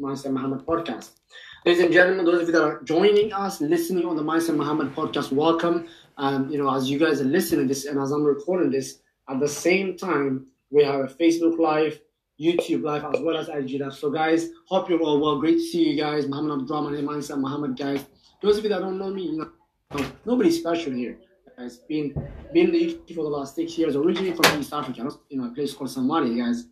Mindset Muhammad podcast. Ladies and gentlemen, those of you that are joining us, listening on the Mindset Muhammad podcast, welcome. Um, you know, as you guys are listening to this and as I'm recording this, at the same time, we have a Facebook Live, YouTube Live, as well as IG Live. So, guys, hope you're all well. Great to see you guys. Muhammad Abdullah, my name Mindset Muhammad, guys. Those of you that don't know me, you know, nobody's special here. Guys, been been in the UK for the last six years. Originally from East Africa, you know, a place called Somalia, guys.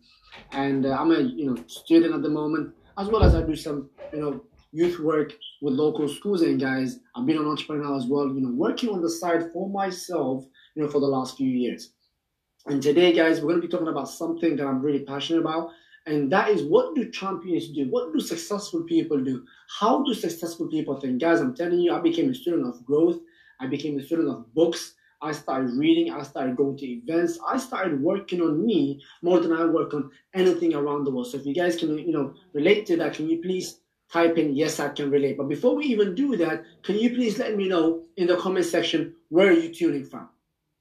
And uh, I'm a you know student at the moment, as well as I do some you know youth work with local schools and guys. I've been an entrepreneur as well, you know, working on the side for myself, you know, for the last few years. And today, guys, we're going to be talking about something that I'm really passionate about. And that is what do champions do? What do successful people do? How do successful people think? Guys, I'm telling you, I became a student of growth. I became a student of books. I started reading. I started going to events. I started working on me more than I work on anything around the world. So if you guys can, you know, relate to that, can you please type in yes, I can relate. But before we even do that, can you please let me know in the comment section where are you tuning from?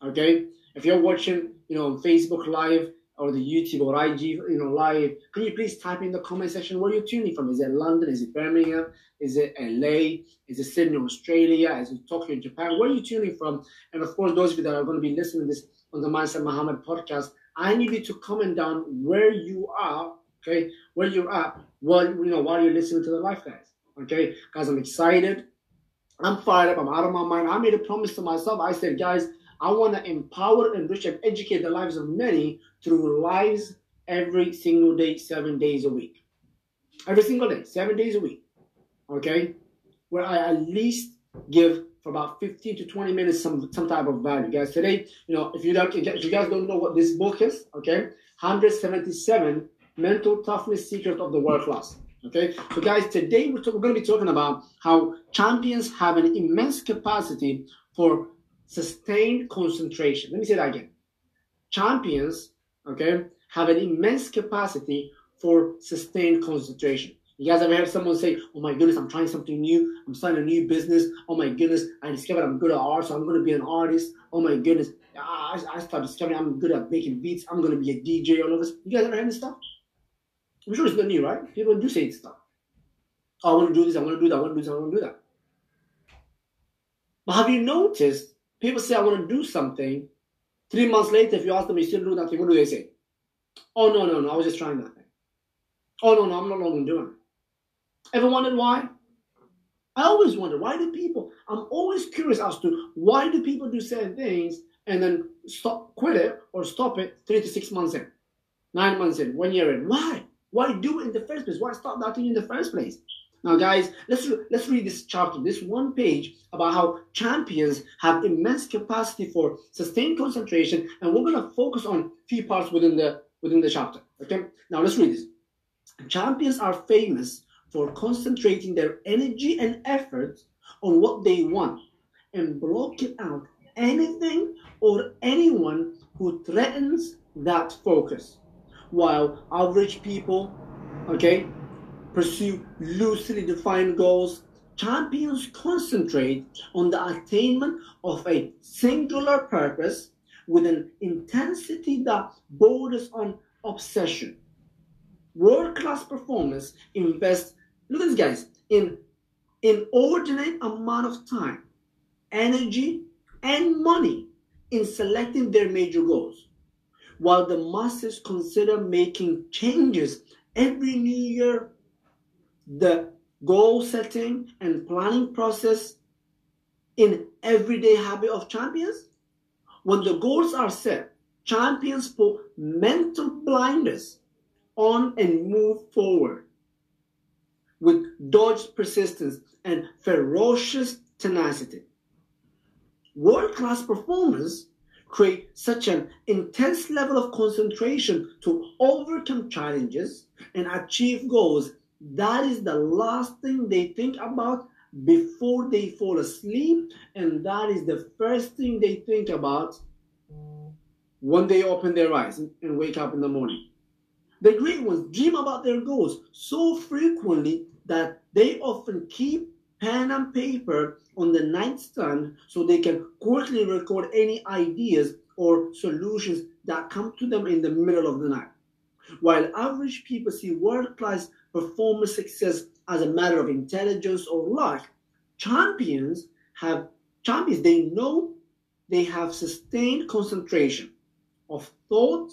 Okay, if you're watching, you know, Facebook Live or the YouTube or IG, you know, live, can you please type in the comment section where you're tuning from? Is it London? Is it Birmingham? Is it LA? Is it Sydney, Australia? Is it Tokyo, Japan? Where are you tuning from? And of course, those of you that are going to be listening to this on the Mindset Muhammad podcast, I need you to comment down where you are, okay, where you're at, while you know while you're listening to the live guys. Okay, guys, I'm excited. I'm fired up. I'm out of my mind. I made a promise to myself. I said, guys, I want to empower, enrich, and educate the lives of many through lives every single day, seven days a week. Every single day, seven days a week. Okay? Where I at least give for about 15 to 20 minutes some, some type of value. Guys, today, you know, if you don't if you guys don't know what this book is, okay, 177 mental toughness secret of the world class. Okay, so guys, today we're, we're going to be talking about how champions have an immense capacity for sustained concentration. Let me say that again. Champions, okay, have an immense capacity for sustained concentration. You guys ever heard someone say, Oh my goodness, I'm trying something new. I'm starting a new business. Oh my goodness, I discovered I'm good at art, so I'm going to be an artist. Oh my goodness, I, I started discovering I'm good at making beats. I'm going to be a DJ, all of this. You guys ever heard this stuff? I'm sure it's not new, right? People do say this stuff. Oh, I want to do this, I want to do that, I want to do this, I want to do that. But have you noticed People say, I want to do something. Three months later, if you ask them, you still do that thing, what do they say? Oh, no, no, no, I was just trying that thing. Oh, no, no, I'm no longer doing it. Ever wondered why? I always wonder, why do people, I'm always curious as to why do people do certain things and then stop, quit it or stop it three to six months in, nine months in, one year in. Why? Why do it in the first place? Why start that thing in the first place? Now, guys, let's let's read this chapter, this one page about how champions have immense capacity for sustained concentration, and we're going to focus on few parts within the within the chapter. Okay, now let's read this. Champions are famous for concentrating their energy and effort on what they want and blocking out anything or anyone who threatens that focus. While average people, okay, pursue loosely defined goals, champions concentrate on the attainment of a singular purpose with an intensity that borders on obsession. World class performers invest, look at this, guys, in inordinate amount of time, energy, and money in selecting their major goals, while the masses consider making changes every new year the goal setting and planning process in everyday habit of champions? When the goals are set, champions put mental blindness on and move forward with dogged persistence and ferocious tenacity. World class performers create such an intense level of concentration to overcome challenges and achieve goals that is the last thing they think about before they fall asleep, and that is the first thing they think about when they open their eyes and wake up in the morning. The great ones dream about their goals so frequently that they often keep pen and paper on the nightstand so they can quickly record any ideas or solutions that come to them in the middle of the night. While average people see world class performance success as a matter of intelligence or luck. Champions have champions, they know they have sustained concentration of thought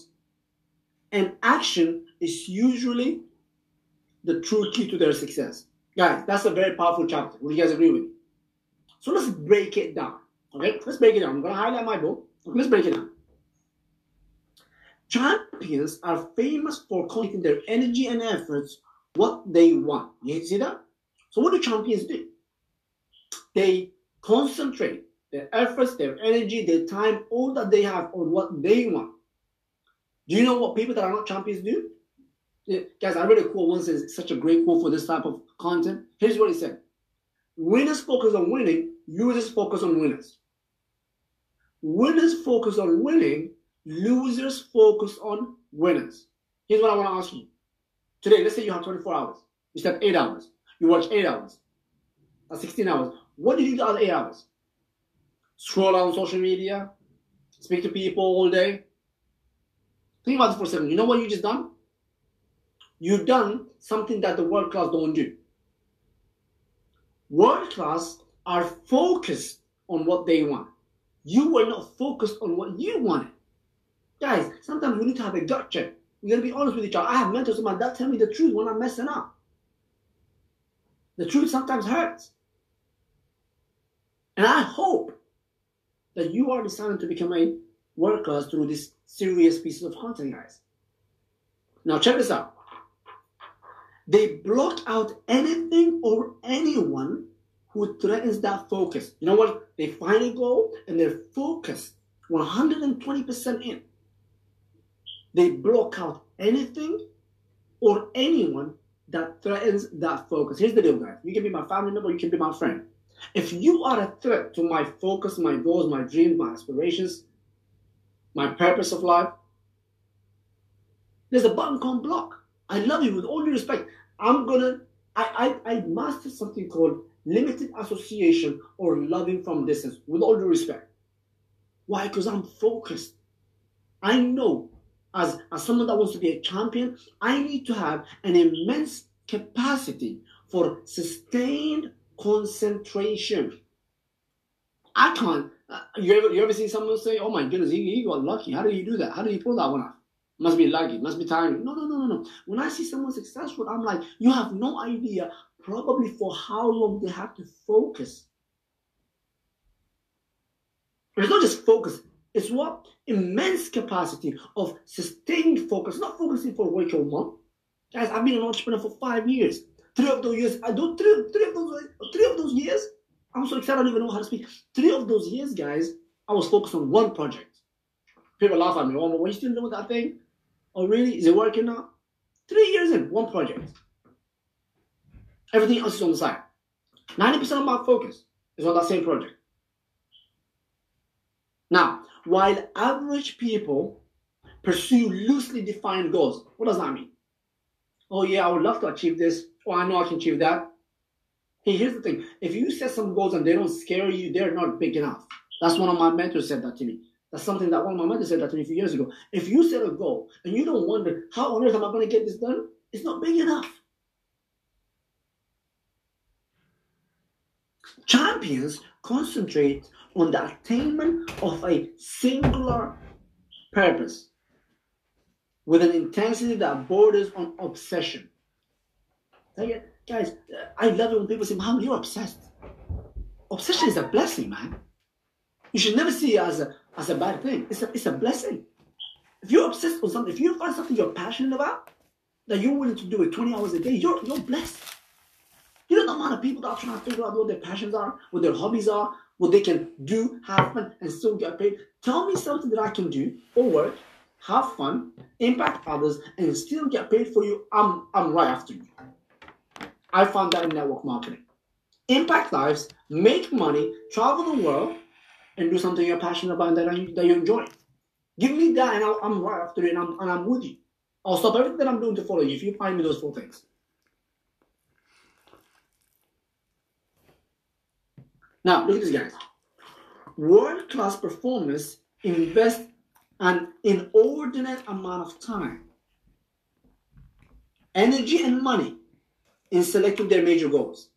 and action is usually the true key to their success. Guys, that's a very powerful chapter. Would you guys agree with me? So let's break it down. Okay, let's break it down. I'm gonna highlight my book. Let's break it down. Champions are famous for committing their energy and efforts what they want. You see that? So what do champions do? They concentrate their efforts, their energy, their time, all that they have on what they want. Do you know what people that are not champions do? Yeah, guys, I read a quote once. It's such a great quote for this type of content. Here's what he said: Winners focus on winning. Losers focus on winners. Winners focus on winning. Losers focus on winners. Here's what I want to ask you. Today, let's say you have 24 hours. You slept 8 hours. You watch 8 hours. That's 16 hours. What did you do the other 8 hours? Scroll on social media? Speak to people all day? Think about it for a second. You know what you just done? You've done something that the world class don't do. World class are focused on what they want. You were not focused on what you wanted. Guys, sometimes we need to have a gut check. We gotta be honest with each other. I have mentors in my dad tell me the truth when I'm messing up. The truth sometimes hurts. And I hope that you are deciding to become a worker through this serious piece of content, guys. Now check this out. They block out anything or anyone who threatens that focus. You know what? They find a goal and they're focused 120% in. They block out anything or anyone that threatens that focus. Here's the deal, guys. You can be my family member, you can be my friend. If you are a threat to my focus, my goals, my dreams, my aspirations, my purpose of life, there's a button called block. I love you with all due respect. I'm gonna I, I I mastered something called limited association or loving from distance, with all due respect. Why? Because I'm focused. I know as, as someone that wants to be a champion, I need to have an immense capacity for sustained concentration. I can't. Uh, you ever you ever seen someone say, "Oh my goodness, he, he got lucky"? How do you do that? How do you pull that one off? Must be lucky. Must be timing. No, no, no, no, no. When I see someone successful, I'm like, you have no idea probably for how long they have to focus. It's not just focus. It's what immense capacity of sustained focus, not focusing for week or month. Guys, I've been an entrepreneur for five years. Three of those years, I do three, three of those three of those years. I'm so excited I don't even know how to speak. Three of those years, guys, I was focused on one project. People laugh at me. Oh, what you still doing that thing? Oh, really? Is it working now? Three years in, one project. Everything else is on the side. 90% of my focus is on that same project. Now, while average people pursue loosely defined goals, what does that mean? Oh, yeah, I would love to achieve this. Oh, I know I can achieve that. Hey, here's the thing if you set some goals and they don't scare you, they're not big enough. That's one of my mentors said that to me. That's something that one of my mentors said that to me a few years ago. If you set a goal and you don't wonder, how on earth am I going to get this done? It's not big enough. Champions concentrate on the attainment of a singular purpose with an intensity that borders on obsession. Guys, I love it when people say, Mom, you're obsessed. Obsession is a blessing, man. You should never see it as a, as a bad thing. It's a, it's a blessing. If you're obsessed with something, if you find something you're passionate about, that you're willing to do it 20 hours a day, you're, you're blessed. You amount of people that are trying to figure out what their passions are, what their hobbies are, what they can do, have fun, and still get paid. Tell me something that I can do or work, have fun, impact others, and still get paid for you. I'm I'm right after you. I found that in network marketing. Impact lives, make money, travel the world, and do something you're passionate about and that, that you enjoy. Give me that, and i am right after it, and I'm, and I'm with you. I'll stop everything that I'm doing to follow you if you find me those four things. Now, look at this, guys. World class performers invest an inordinate amount of time, energy, and money in selecting their major goals.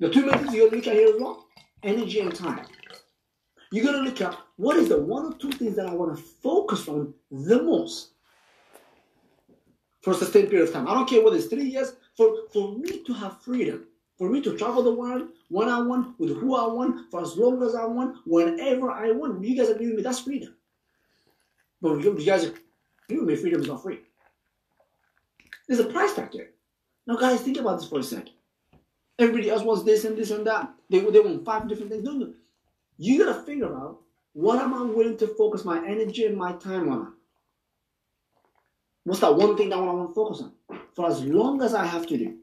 The two methods you gotta look at here well energy and time. You're going to look at what is the one or two things that I wanna focus on the most for a sustained period of time. I don't care whether it's three years, for, for me to have freedom, for me to travel the world when I want, with who I want, for as long as I want, whenever I want. You guys agree with me? That's freedom. But you guys agree with me? Freedom is not free. There's a price there. Now, guys, think about this for a second. Everybody else wants this and this and that. They, they want five different things. No, no. You gotta figure out what am I willing to focus my energy and my time on. What's that one thing that I want to focus on for as long as I have to do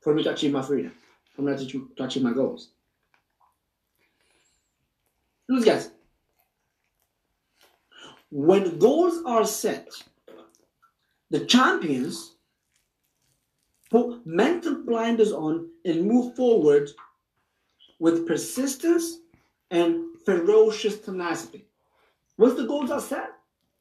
for me to achieve my freedom, for me to, to achieve my goals. Look, guys, when goals are set, the champions put mental blinders on and move forward with persistence and ferocious tenacity. Once the goals are set,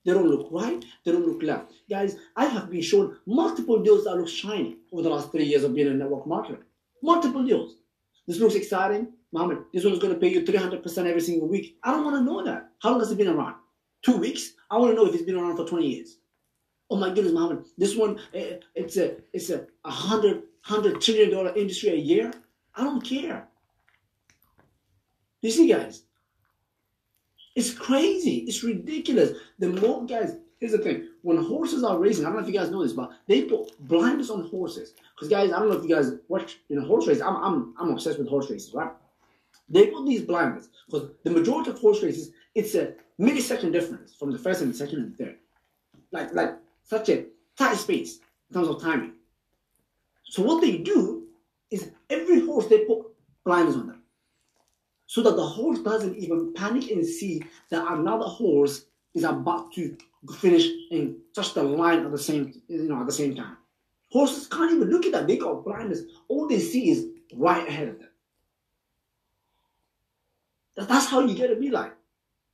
they don't look right, they don't look left. Guys, I have been shown multiple deals that look shiny over the last three years of being a network marketer. Multiple deals. This looks exciting. Muhammad, this one is going to pay you 300% every single week. I don't want to know that. How long has it been around? Two weeks? I want to know if it's been around for 20 years. Oh my goodness, Muhammad, this one, eh, it's a, it's a, a hundred, hundred trillion dollar industry a year. I don't care. You see, guys, it's crazy. It's ridiculous. The more guys, here's the thing: when horses are racing, I don't know if you guys know this, but they put blinders on horses. Because guys, I don't know if you guys watch you know horse races. I'm I'm I'm obsessed with horse races, right? They put these blinders because the majority of horse races, it's a millisecond difference from the first and the second and the third. Like like such a tight space in terms of timing. So what they do is every horse they put blinders on them so that the horse doesn't even panic and see that another horse is about to finish and touch the line at the same you know at the same time. Horses can't even look at that. They got blindness. All they see is right ahead of them. That's how you get to be like.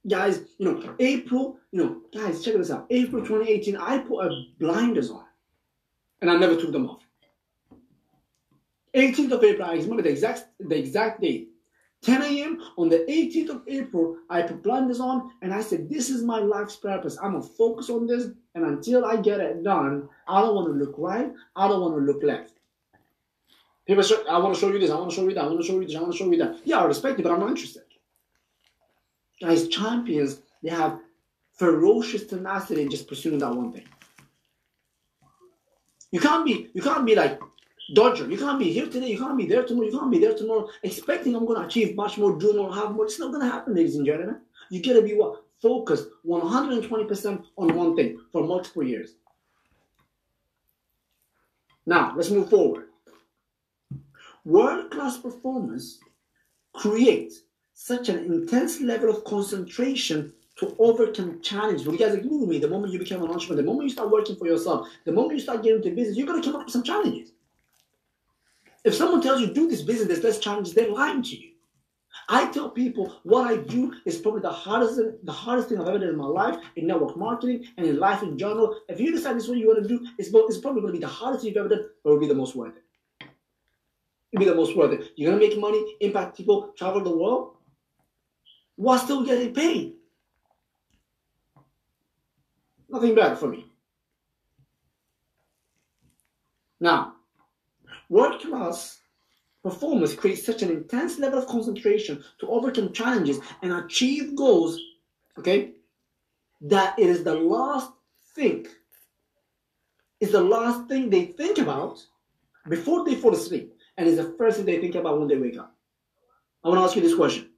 Guys, you know, April, you know, guys, check this out. April 2018, I put a blinders on. And I never took them off. 18th of April, I remember the exact the exact date. 10 a.m. on the 18th of April, I put blinders on and I said, This is my life's purpose. I'm gonna focus on this, and until I get it done, I don't want to look right, I don't want to look left. People say, I want to show you this, I want to show you that, I want to show you this, I want to show you that. Yeah, I respect it, but I'm not interested. Guys, champions, they have ferocious tenacity in just pursuing that one thing. You can't be, you can't be like, Dodger. You can't be here today, you can't be there tomorrow, you can't be there tomorrow, expecting I'm going to achieve much more, do more, have more. It's not going to happen, ladies and gentlemen. You got to be what? Focused 120% on one thing for multiple years. Now, let's move forward. World class performance creates such an intense level of concentration to overcome challenges. You guys agree with me. The moment you become an entrepreneur, the moment you start working for yourself, the moment you start getting into business, you're going to come up with some challenges. If someone tells you do this business, there's less challenges, they're lying to you. I tell people what I do is probably the hardest, the hardest thing I've ever done in my life in network marketing and in life in general. If you decide this is what you want to do, it's, it's probably going to be the hardest you've ever done, but it'll be the most worth it. It'll be the most worth it. You're going to make money, impact people, travel the world, while still getting paid. Nothing bad for me. Now, World class performance creates such an intense level of concentration to overcome challenges and achieve goals, okay, that it is the last thing, is the last thing they think about before they fall asleep, and is the first thing they think about when they wake up. I want to ask you this question.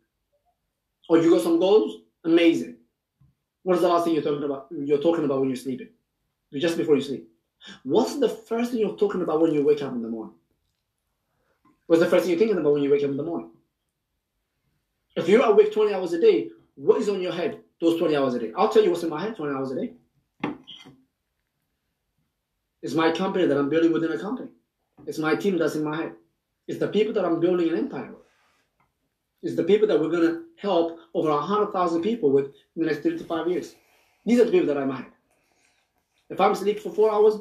Oh, you got some goals? Amazing. What is the last thing you're talking about? You're talking about when you're sleeping, just before you sleep. What's the first thing you're talking about when you wake up in the morning? What's the first thing you're thinking about when you wake up in the morning? If you're awake 20 hours a day, what is on your head those 20 hours a day? I'll tell you what's in my head 20 hours a day. It's my company that I'm building within a company. It's my team that's in my head. It's the people that I'm building an empire with. It's the people that we're going to help over 100,000 people with in the next three to five years. These are the people that in my. If I'm asleep for four hours,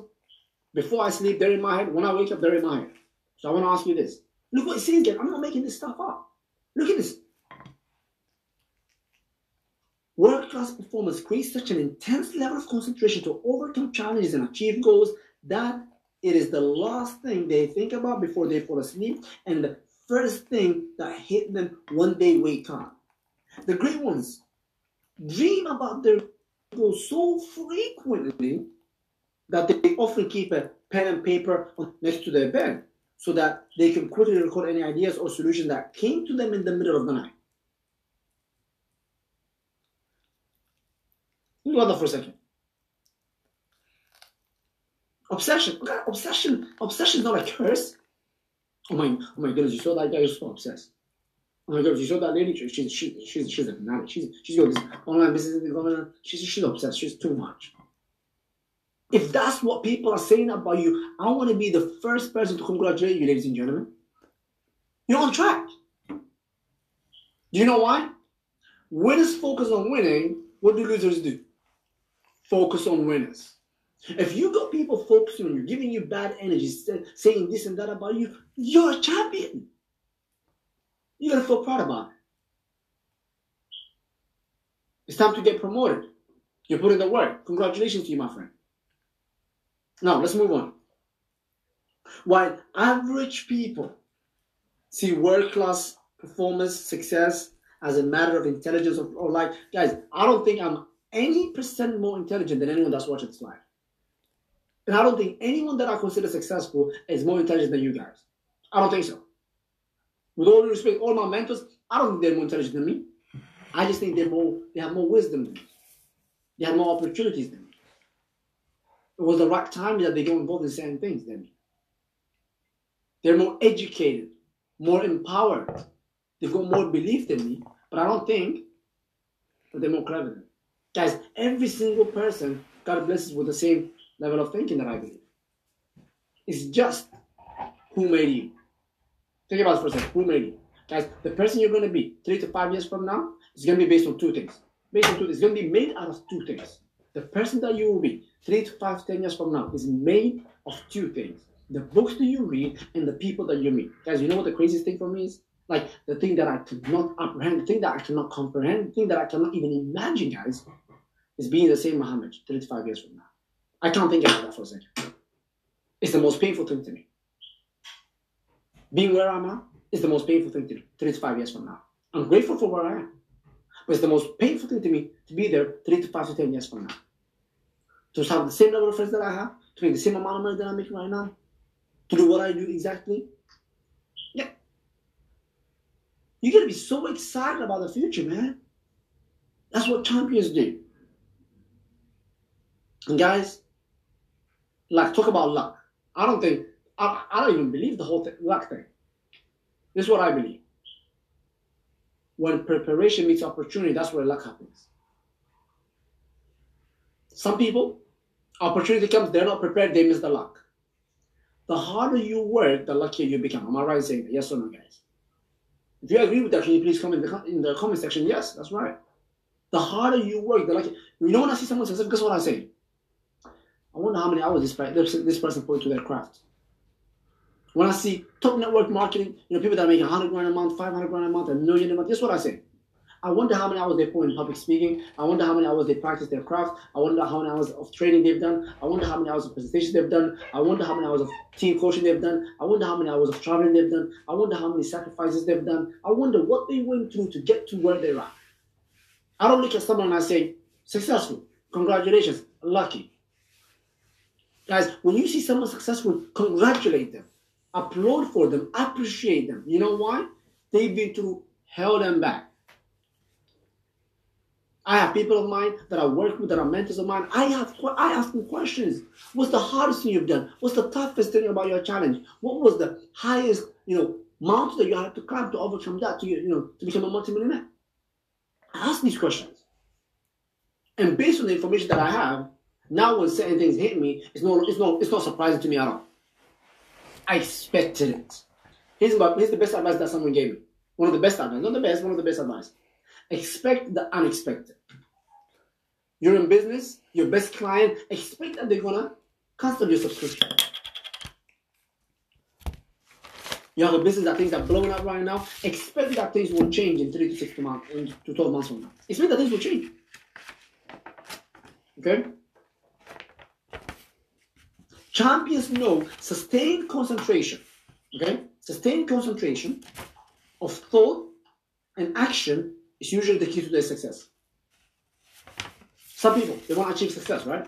before I sleep, they're in my head. When I wake up, they're in my head. So I want to ask you this. Look what it says again. I'm not making this stuff up. Look at this. World class performance creates such an intense level of concentration to overcome challenges and achieve goals that it is the last thing they think about before they fall asleep and the first thing that hit them when they wake up. The great ones dream about their goals so frequently that they often keep a pen and paper next to their bed so that they can quickly record any ideas or solutions that came to them in the middle of the night. Think about that for a second. Obsession. Okay, obsession. Obsession is not a curse. Oh my, oh my goodness, you saw that guy who's so obsessed. Oh my goodness, you saw that lady? She's, she's, she's, she's a fanatic. She's, she's got this online business. She's, she's obsessed. She's too much. If that's what people are saying about you, I want to be the first person to congratulate you, ladies and gentlemen. You're on track. Do you know why? Winners focus on winning. What do losers do? Focus on winners. If you got people focusing on you, giving you bad energy, saying this and that about you, you're a champion. You gotta feel proud about it. It's time to get promoted. You're putting the work. Congratulations to you, my friend. Now, let's move on. While average people see world class performance, success as a matter of intelligence or, or guys, I don't think I'm any percent more intelligent than anyone that's watching this live. And I don't think anyone that I consider successful is more intelligent than you guys. I don't think so. With all due respect, all my mentors, I don't think they're more intelligent than me. I just think they're more, they have more wisdom than me. They have more opportunities than me. It was the right time that they got involved in certain things than me. They're more educated, more empowered. They've got more belief than me, but I don't think that they're more clever than. Guys, every single person, God blesses with the same level of thinking that I believe. It's just who made you. Think about it for a second. Who made you? Guys, the person you're going to be three to five years from now is going to be based on two things. Based on two things. It's going to be made out of two things. The person that you will be three to five, ten years from now is made of two things. The books that you read and the people that you meet. Guys, you know what the craziest thing for me is? Like the thing that I cannot apprehend, the thing that I cannot comprehend, the thing that I cannot even imagine, guys, is being the same Muhammad three to five years from now. I can't think about that for a second. It's the most painful thing to me. Being where I'm at is the most painful thing to me three to five years from now. I'm grateful for where I am. But it's the most painful thing to me to be there three to five to ten years from now. To have the same level of friends that I have, to make the same amount of money that I'm making right now, to do what I do exactly. Yeah. You gotta be so excited about the future, man. That's what champions do. And guys, like talk about luck. I don't think I, I don't even believe the whole thing, luck thing. This is what I believe. When preparation meets opportunity, that's where luck happens. Some people, opportunity comes, they're not prepared, they miss the luck. The harder you work, the luckier you become. Am I right saying that? Yes or no, guys? If you agree with that, can you please comment in the, in the comment section? Yes, that's right. The harder you work, the luckier. You know when I see someone successful, guess what I say? I wonder how many hours this, this person put into their craft. When I see top network marketing, you know, people that make 100 grand a month, 500 grand a month, a million a month, guess what I say? I wonder how many hours they put in public speaking. I wonder how many hours they practice their craft. I wonder how many hours of training they've done. I wonder how many hours of presentations they've done. I wonder how many hours of team coaching they've done. I wonder how many hours of traveling they've done. I wonder how many sacrifices they've done. I wonder what they went through to get to where they're. I don't look at someone and I say, successful, congratulations, lucky. Guys, when you see someone successful, congratulate them applaud for them, appreciate them. You know why? They've been through hell and back. I have people of mine that I work with that are mentors of mine. I have I ask them questions. What's the hardest thing you've done? What's the toughest thing about your challenge? What was the highest, you know, mountain that you had to climb to overcome that to you know to become a multimillionaire? I ask these questions. And based on the information that I have, now when certain things hit me, it's not it's not it's not surprising to me at all. I expected it. Here's, here's the best advice that someone gave me. One of the best advice, not the best, one of the best advice. Expect the unexpected. You're in business, your best client, expect that they're gonna cancel your subscription. You have a business that things are blowing up right now. Expect that things will change in three to six months, in to twelve months from now. Expect that things will change. Okay. Champions know sustained concentration. Okay, sustained concentration of thought and action is usually the key to their success. Some people they want to achieve success, right?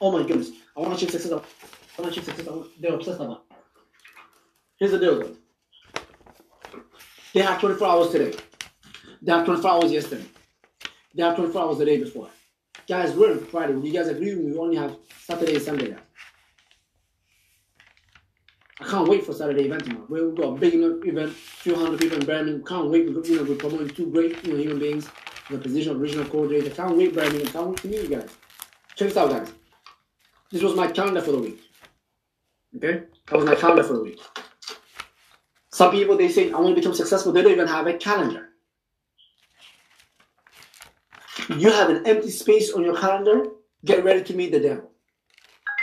Oh my goodness, I want to achieve success. I want to achieve success. They're obsessed about. Here's the deal though. They have 24 hours today. They have 24 hours yesterday. They have 24 hours the day before. Guys, we're on Friday. You guys agree with me? We only have Saturday and Sunday now. I can't wait for Saturday event tomorrow. We've got a big enough event, few hundred people in Birmingham. Can't wait. We're, you know, we're promoting two great you know, human beings in the position of regional coordinator. Can't wait, Birmingham. Can't wait to meet you guys. Check this out, guys. This was my calendar for the week. Okay? That was my calendar for the week. Some people they say I want to become successful, they don't even have a calendar. You have an empty space on your calendar, get ready to meet the devil.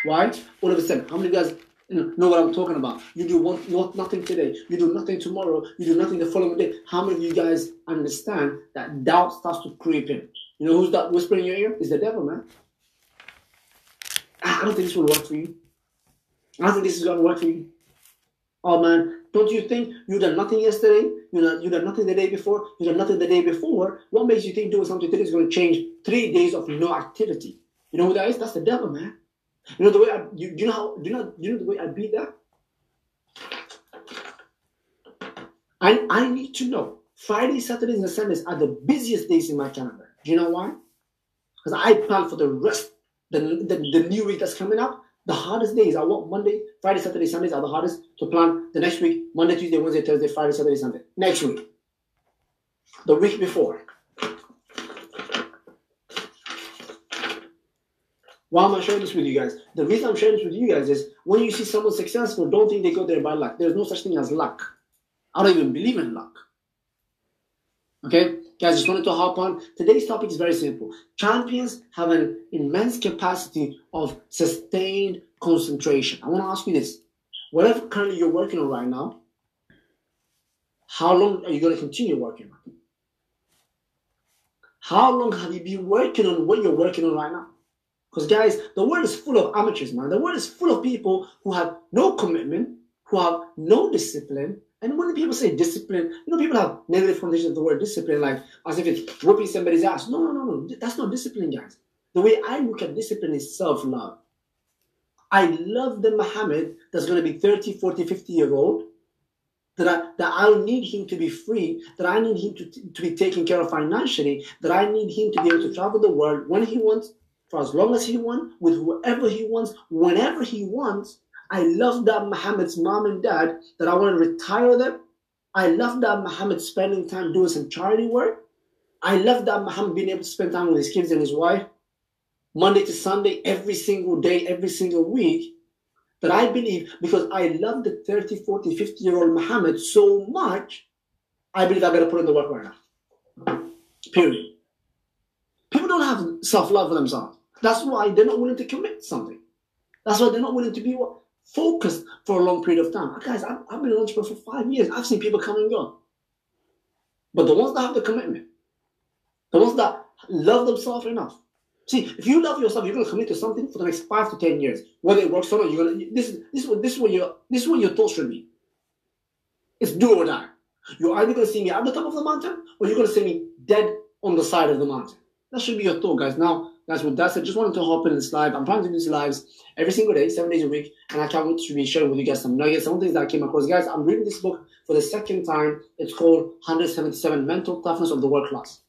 Why? All of a sudden, how many guys know what I'm talking about? You do one, not, nothing today, you do nothing tomorrow, you do nothing the following day. How many of you guys understand that doubt starts to creep in? You know who's that whispering in your ear? Is the devil, man. Ah, I don't think this will work for you. I don't think this is going to work for you. Oh man, don't you think you done nothing yesterday? You know, you done nothing the day before. You done nothing the day before. What makes you think doing something today is going to change three days of no activity? You know who that is? That's the devil, man. You know the way I, you, you know how, do you know, you know the way I beat that? I, I need to know Fridays, Saturdays, and Sundays are the busiest days in my calendar. Do you know why? Because I plan for the rest, the, the, the new week that's coming up. The hardest days are what Monday, Friday, Saturday, Sundays are the hardest to plan. The next week, Monday, Tuesday, Wednesday, Thursday, Friday, Saturday, Sunday. Next week. The week before. Why am I sharing this with you guys? The reason I'm sharing this with you guys is when you see someone successful, don't think they got there by luck. There's no such thing as luck. I don't even believe in luck. Okay, guys, just wanted to hop on. Today's topic is very simple. Champions have an immense capacity of sustained concentration. I want to ask you this. Whatever currently you're working on right now, how long are you going to continue working on? How long have you been working on what you're working on right now? Because, guys, the world is full of amateurs, man. The world is full of people who have no commitment, who have no discipline, and when people say discipline, you know, people have negative connotations of the word discipline, like as if it's whooping somebody's ass. No, no, no, no. That's not discipline, guys. The way I look at discipline is self love. I love the Muhammad that's going to be 30, 40, 50 year old. That I, that I need him to be free, that I need him to, to be taken care of financially, that I need him to be able to travel the world when he wants, for as long as he wants, with whoever he wants, whenever he wants, I love that Muhammad's mom and dad that I want to retire them. I love that Muhammad spending time doing some charity work. I love that Muhammad being able to spend time with his kids and his wife Monday to Sunday, every single day, every single week. That I believe because I love the 30, 40, 50 year old Muhammad so much, I believe I better put in the work right now. Period. People don't have self love for themselves. That's why they're not willing to commit something. That's why they're not willing to be what? focused for a long period of time. Ah, guys, I've, I've been an entrepreneur for five years. I've seen people come and go. But the ones that have the commitment, the ones that love themselves enough. See, if you love yourself, you're gonna commit to something for the next five to ten years. Whether it works or not, you're gonna this is this is what this is what your this is what your thoughts should be. It's do or die. You're either gonna see me at the top of the mountain or you're gonna see me dead on the side of the mountain. That should be your thought, guys. Now, guys, with that said, just wanted to hop in this live. I'm trying to do these lives every single day, seven days a week, and I can't wait to be sharing with you guys some nuggets, some things that I came across. Guys, I'm reading this book for the second time. It's called 177 Mental Toughness of the World Class.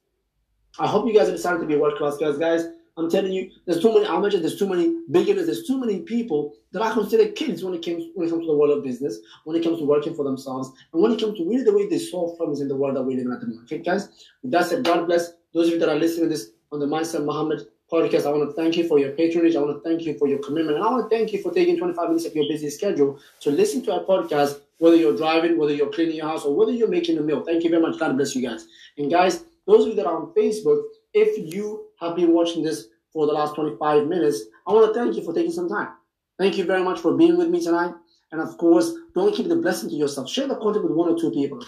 I hope you guys are decided to be world class guys. Guys, I'm telling you, there's too many amateurs, there's too many beginners, there's too many people that I consider kids when it comes when it comes to the world of business, when it comes to working for themselves, and when it comes to really the way they solve problems in the world that we live in at the moment. Okay, guys? With that said, God bless those of you that are listening to this on the Mindset Muhammad podcast. I want to thank you for your patronage. I want to thank you for your commitment. And I want to thank you for taking 25 minutes of your busy schedule to listen to our podcast, whether you're driving, whether you're cleaning your house, or whether you're making a meal. Thank you very much. God bless you guys. And guys, those of you that are on Facebook, if you have been watching this for the last 25 minutes, I want to thank you for taking some time. Thank you very much for being with me tonight. And of course, don't keep the blessing to yourself. Share the content with one or two people.